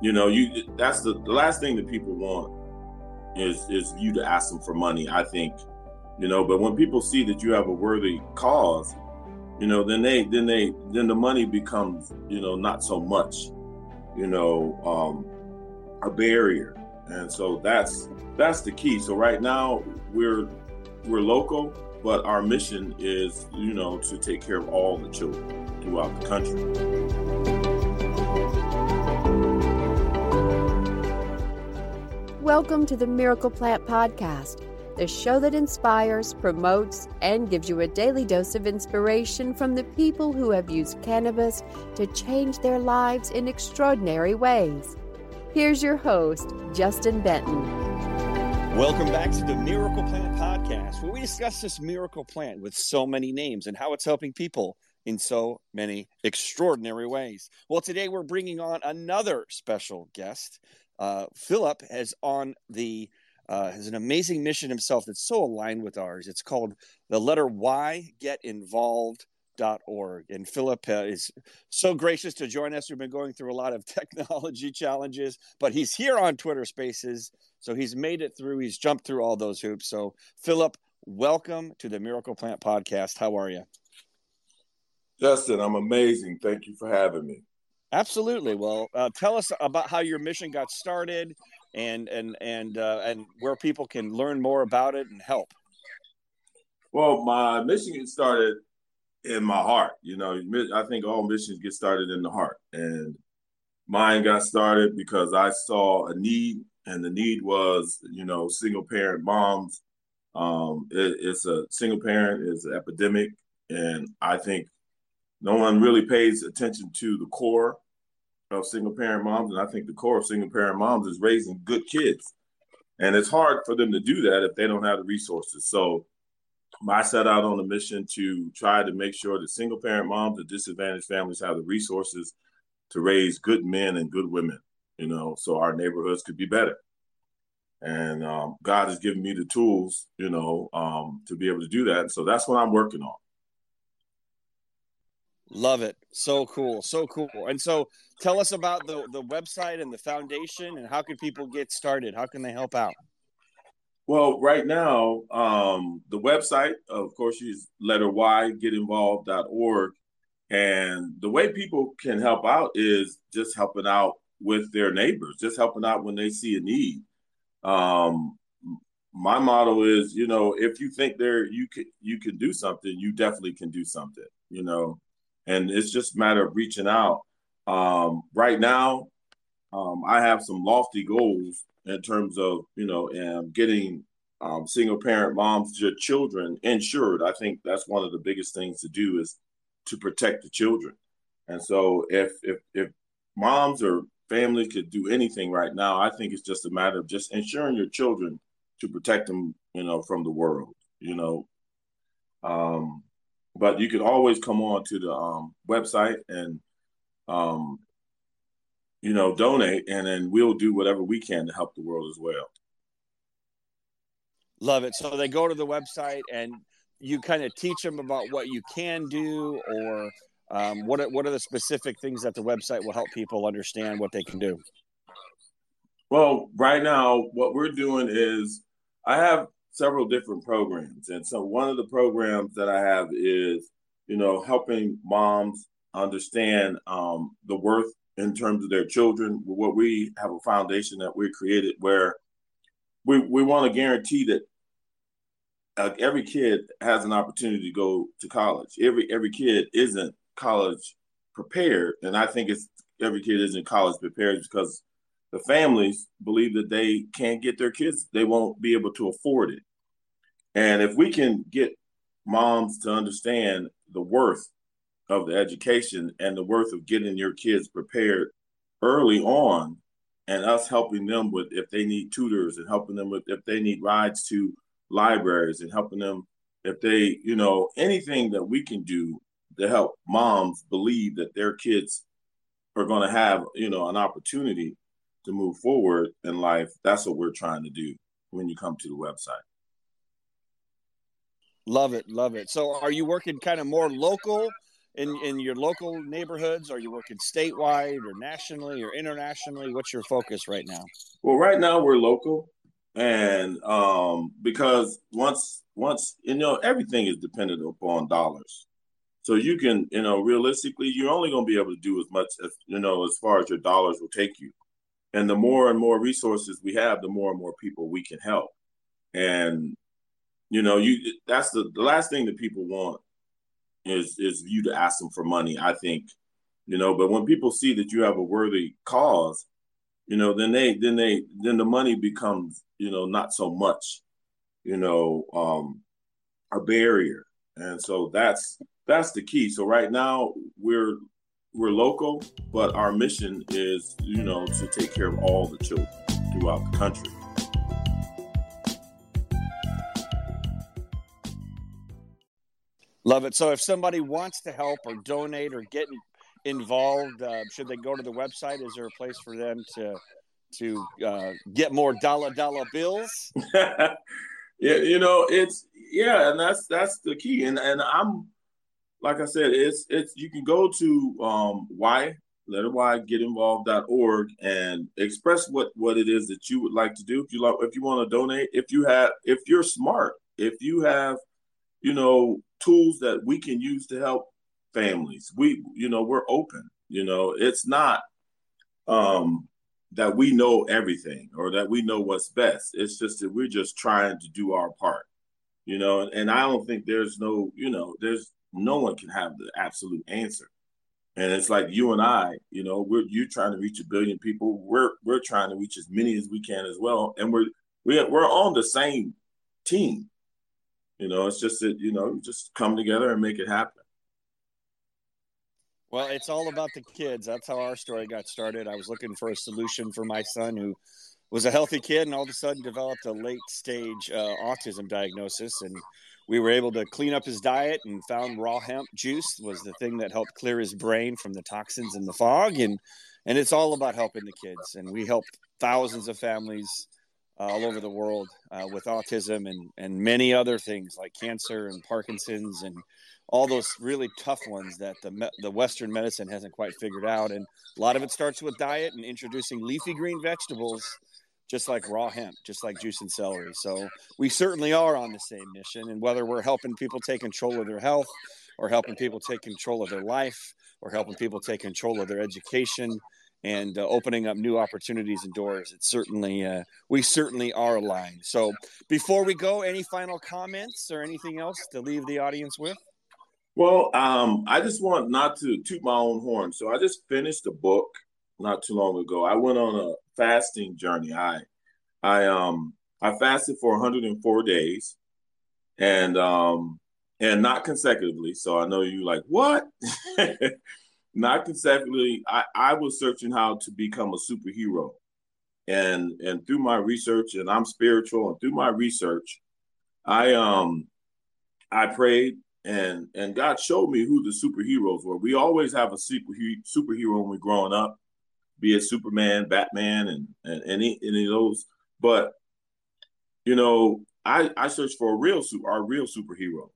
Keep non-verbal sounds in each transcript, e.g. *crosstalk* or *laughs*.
You know, you that's the, the last thing that people want is is you to ask them for money. I think, you know, but when people see that you have a worthy cause, you know, then they then they then the money becomes you know not so much, you know, um, a barrier, and so that's that's the key. So right now we're we're local, but our mission is you know to take care of all the children throughout the country. Welcome to the Miracle Plant Podcast, the show that inspires, promotes, and gives you a daily dose of inspiration from the people who have used cannabis to change their lives in extraordinary ways. Here's your host, Justin Benton. Welcome back to the Miracle Plant Podcast, where we discuss this miracle plant with so many names and how it's helping people in so many extraordinary ways. Well, today we're bringing on another special guest. Uh, Philip has on the uh, has an amazing mission himself that's so aligned with ours. It's called the letter Y Get Involved org. And Philip uh, is so gracious to join us. We've been going through a lot of *laughs* technology challenges, but he's here on Twitter Spaces. So he's made it through. He's jumped through all those hoops. So, Philip, welcome to the Miracle Plant podcast. How are you? Justin, I'm amazing. Thank you for having me. Absolutely. Well, uh, tell us about how your mission got started, and and and uh, and where people can learn more about it and help. Well, my mission started in my heart. You know, I think all missions get started in the heart, and mine got started because I saw a need, and the need was, you know, single parent moms. Um, it, it's a single parent is an epidemic, and I think no one really pays attention to the core of single parent moms, and I think the core of single parent moms is raising good kids, and it's hard for them to do that if they don't have the resources. So I set out on a mission to try to make sure that single parent moms and disadvantaged families have the resources to raise good men and good women, you know, so our neighborhoods could be better. And um, God has given me the tools, you know, um, to be able to do that. And so that's what I'm working on. Love it. So cool. So cool. And so tell us about the, the website and the foundation and how can people get started? How can they help out? Well, right now, um, the website, of course, is letter Y, getinvolved.org. And the way people can help out is just helping out with their neighbors, just helping out when they see a need. Um, my motto is, you know, if you think there you can you can do something, you definitely can do something, you know. And it's just a matter of reaching out. Um, right now, um, I have some lofty goals in terms of you know um, getting um, single parent moms children insured. I think that's one of the biggest things to do is to protect the children. And so if if if moms or families could do anything right now i think it's just a matter of just insuring your children to protect them you know from the world you know. Um but you can always come on to the um, website and um, you know, donate, and then we'll do whatever we can to help the world as well. Love it. So they go to the website and you kind of teach them about what you can do, or um, what are, what are the specific things that the website will help people understand what they can do. Well, right now, what we're doing is I have several different programs, and so one of the programs that I have is you know helping moms understand um, the worth in terms of their children. What we have a foundation that we created where we we want to guarantee that uh, every kid has an opportunity to go to college. Every every kid isn't college prepared, and I think it's every kid isn't college prepared because the families believe that they can't get their kids; they won't be able to afford it. And if we can get moms to understand the worth of the education and the worth of getting your kids prepared early on and us helping them with if they need tutors and helping them with if they need rides to libraries and helping them if they you know anything that we can do to help moms believe that their kids are going to have you know an opportunity to move forward in life that's what we're trying to do when you come to the website love it love it so are you working kind of more local in in your local neighborhoods? Are you working statewide or nationally or internationally? What's your focus right now? Well, right now we're local, and um, because once once you know everything is dependent upon dollars. So you can, you know, realistically, you're only going to be able to do as much as you know as far as your dollars will take you. And the more and more resources we have, the more and more people we can help. And you know, you that's the, the last thing that people want is is you to ask them for money. I think, you know, but when people see that you have a worthy cause, you know, then they then they then the money becomes you know not so much, you know, um, a barrier. And so that's that's the key. So right now we're we're local, but our mission is you know to take care of all the children throughout the country. Love it. So if somebody wants to help or donate or get involved, uh, should they go to the website? Is there a place for them to to uh, get more dollar dollar bills? *laughs* yeah, you know, it's yeah, and that's that's the key. And and I'm like I said, it's it's you can go to um why letter y get involved.org and express what what it is that you would like to do. If you like if you want to donate if you have if you're smart if you have you know tools that we can use to help families we you know we're open you know. It's not um that we know everything or that we know what's best. It's just that we're just trying to do our part you know. And i don't think there's no you know there's no one can have the absolute answer and it's like you and i you know we're you trying to reach a billion people we're we're trying to reach as many as we can as well and we're we're, we're on the same team you know, it's just that, you know, just come together and make it happen. Well, it's all about the kids. That's how our story got started. I was looking for a solution for my son who was a healthy kid and all of a sudden developed a late stage uh, autism diagnosis. And we were able to clean up his diet and found raw hemp juice was the thing that helped clear his brain from the toxins and the fog. And, and it's all about helping the kids. And we help thousands of families uh, all over the world uh, with autism and, and many other things like cancer and Parkinson's and all those really tough ones that the, the Western medicine hasn't quite figured out. And a lot of it starts with diet and introducing leafy green vegetables, just like raw hemp, just like juice and celery. So we certainly are on the same mission. And whether we're helping people take control of their health or helping people take control of their life or helping people take control of their education, and uh, opening up new opportunities and doors. It's certainly uh, we certainly are aligned. So before we go, any final comments or anything else to leave the audience with? Well, um, I just want not to toot my own horn. So I just finished a book not too long ago. I went on a fasting journey. I I um I fasted for 104 days and um and not consecutively. So I know you like what? *laughs* not consecutively, I, I was searching how to become a superhero. And and through my research, and I'm spiritual, and through my research, I um I prayed and and God showed me who the superheroes were. We always have a super superhero when we're growing up, be it Superman, Batman, and and any any of those. But you know, I I searched for a real our real superheroes,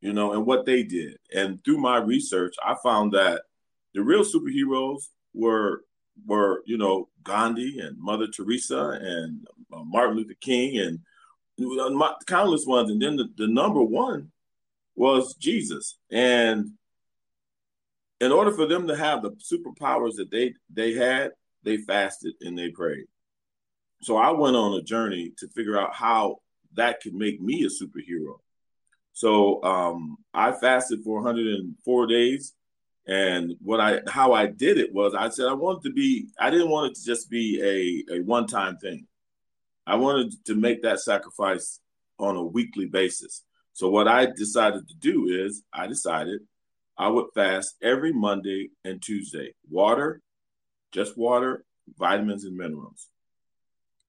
you know, and what they did. And through my research, I found that the real superheroes were were you know Gandhi and Mother Teresa and uh, Martin Luther King and countless ones, and then the, the number one was Jesus. And in order for them to have the superpowers that they they had, they fasted and they prayed. So I went on a journey to figure out how that could make me a superhero. So um, I fasted for 104 days and what I how I did it was I said I wanted to be I didn't want it to just be a, a one time thing. I wanted to make that sacrifice on a weekly basis. So what I decided to do is I decided I would fast every Monday and Tuesday. Water, just water, vitamins and minerals.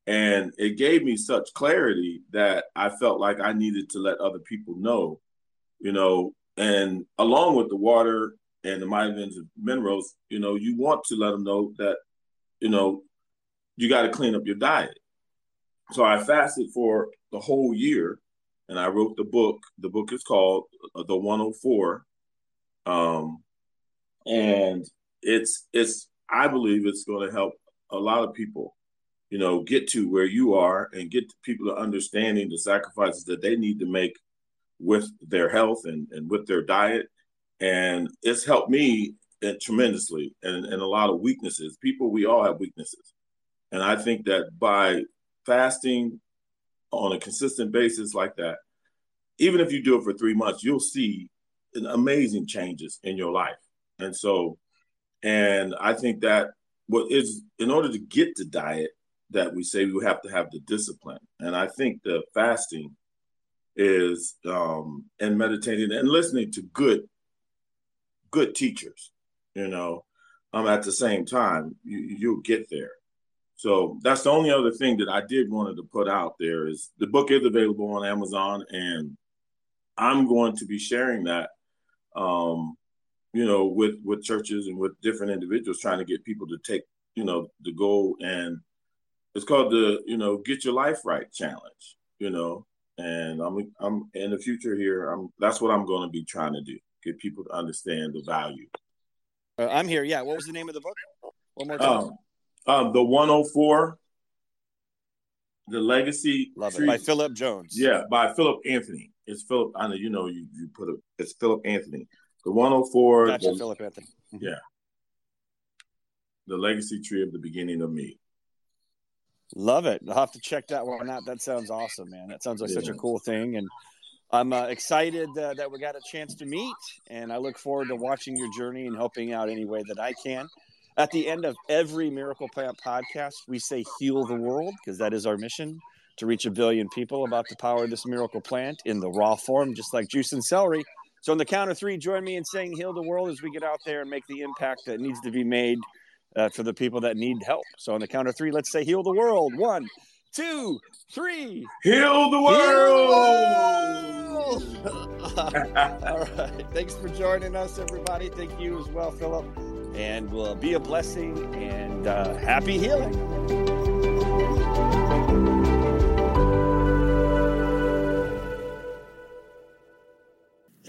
And it gave me such clarity that I felt like I needed to let other people know, you know, and along with the water and the vitamins and minerals, you know, you want to let them know that, you know, you got to clean up your diet. So I fasted for the whole year and I wrote the book. The book is called uh, The 104 Um, and it's it's I believe it's going to help a lot of people, you know, get to where you are and get people to understanding the sacrifices that they need to make with their health and, and with their diet. And it's helped me tremendously and, and a lot of weaknesses. People, we all have weaknesses. And I think that by fasting on a consistent basis like that, even if you do it for three months, you'll see amazing changes in your life. And so, and I think that what is in order to get the diet that we say we have to have the discipline. And I think the fasting is um and meditating and listening to good good teachers, you know, um at the same time, you you'll get there. So that's the only other thing that I did wanted to put out there is the book is available on Amazon and I'm going to be sharing that um, you know, with with churches and with different individuals trying to get people to take, you know, the goal and it's called the, you know, get your life right challenge, you know. And I'm I'm in the future here, I'm that's what I'm going to be trying to do. Get people to understand the value. Uh, I'm here. Yeah, what was the name of the book? One more time. Um, um, the 104, the Legacy Love Tree. it by Philip Jones. Yeah, by Philip Anthony. It's Philip. I know you know you you put it. It's Philip Anthony. The 104. Gotcha, the, Philip Anthony. Mm-hmm. Yeah. The Legacy Tree of the Beginning of Me. Love it. I'll have to check that one out. That sounds awesome, man. That sounds like yeah. such a cool thing, and I'm uh, excited uh, that we got a chance to meet, and I look forward to watching your journey and helping out any way that I can. At the end of every Miracle Plant podcast, we say heal the world because that is our mission to reach a billion people about the power of this miracle plant in the raw form, just like juice and celery. So, on the count of three, join me in saying heal the world as we get out there and make the impact that needs to be made uh, for the people that need help. So, on the count of three, let's say heal the world. One, two, three. Heal the world. Heal the world. *laughs* All right. Thanks for joining us, everybody. Thank you as well, Philip and we'll be a blessing and uh, happy healing.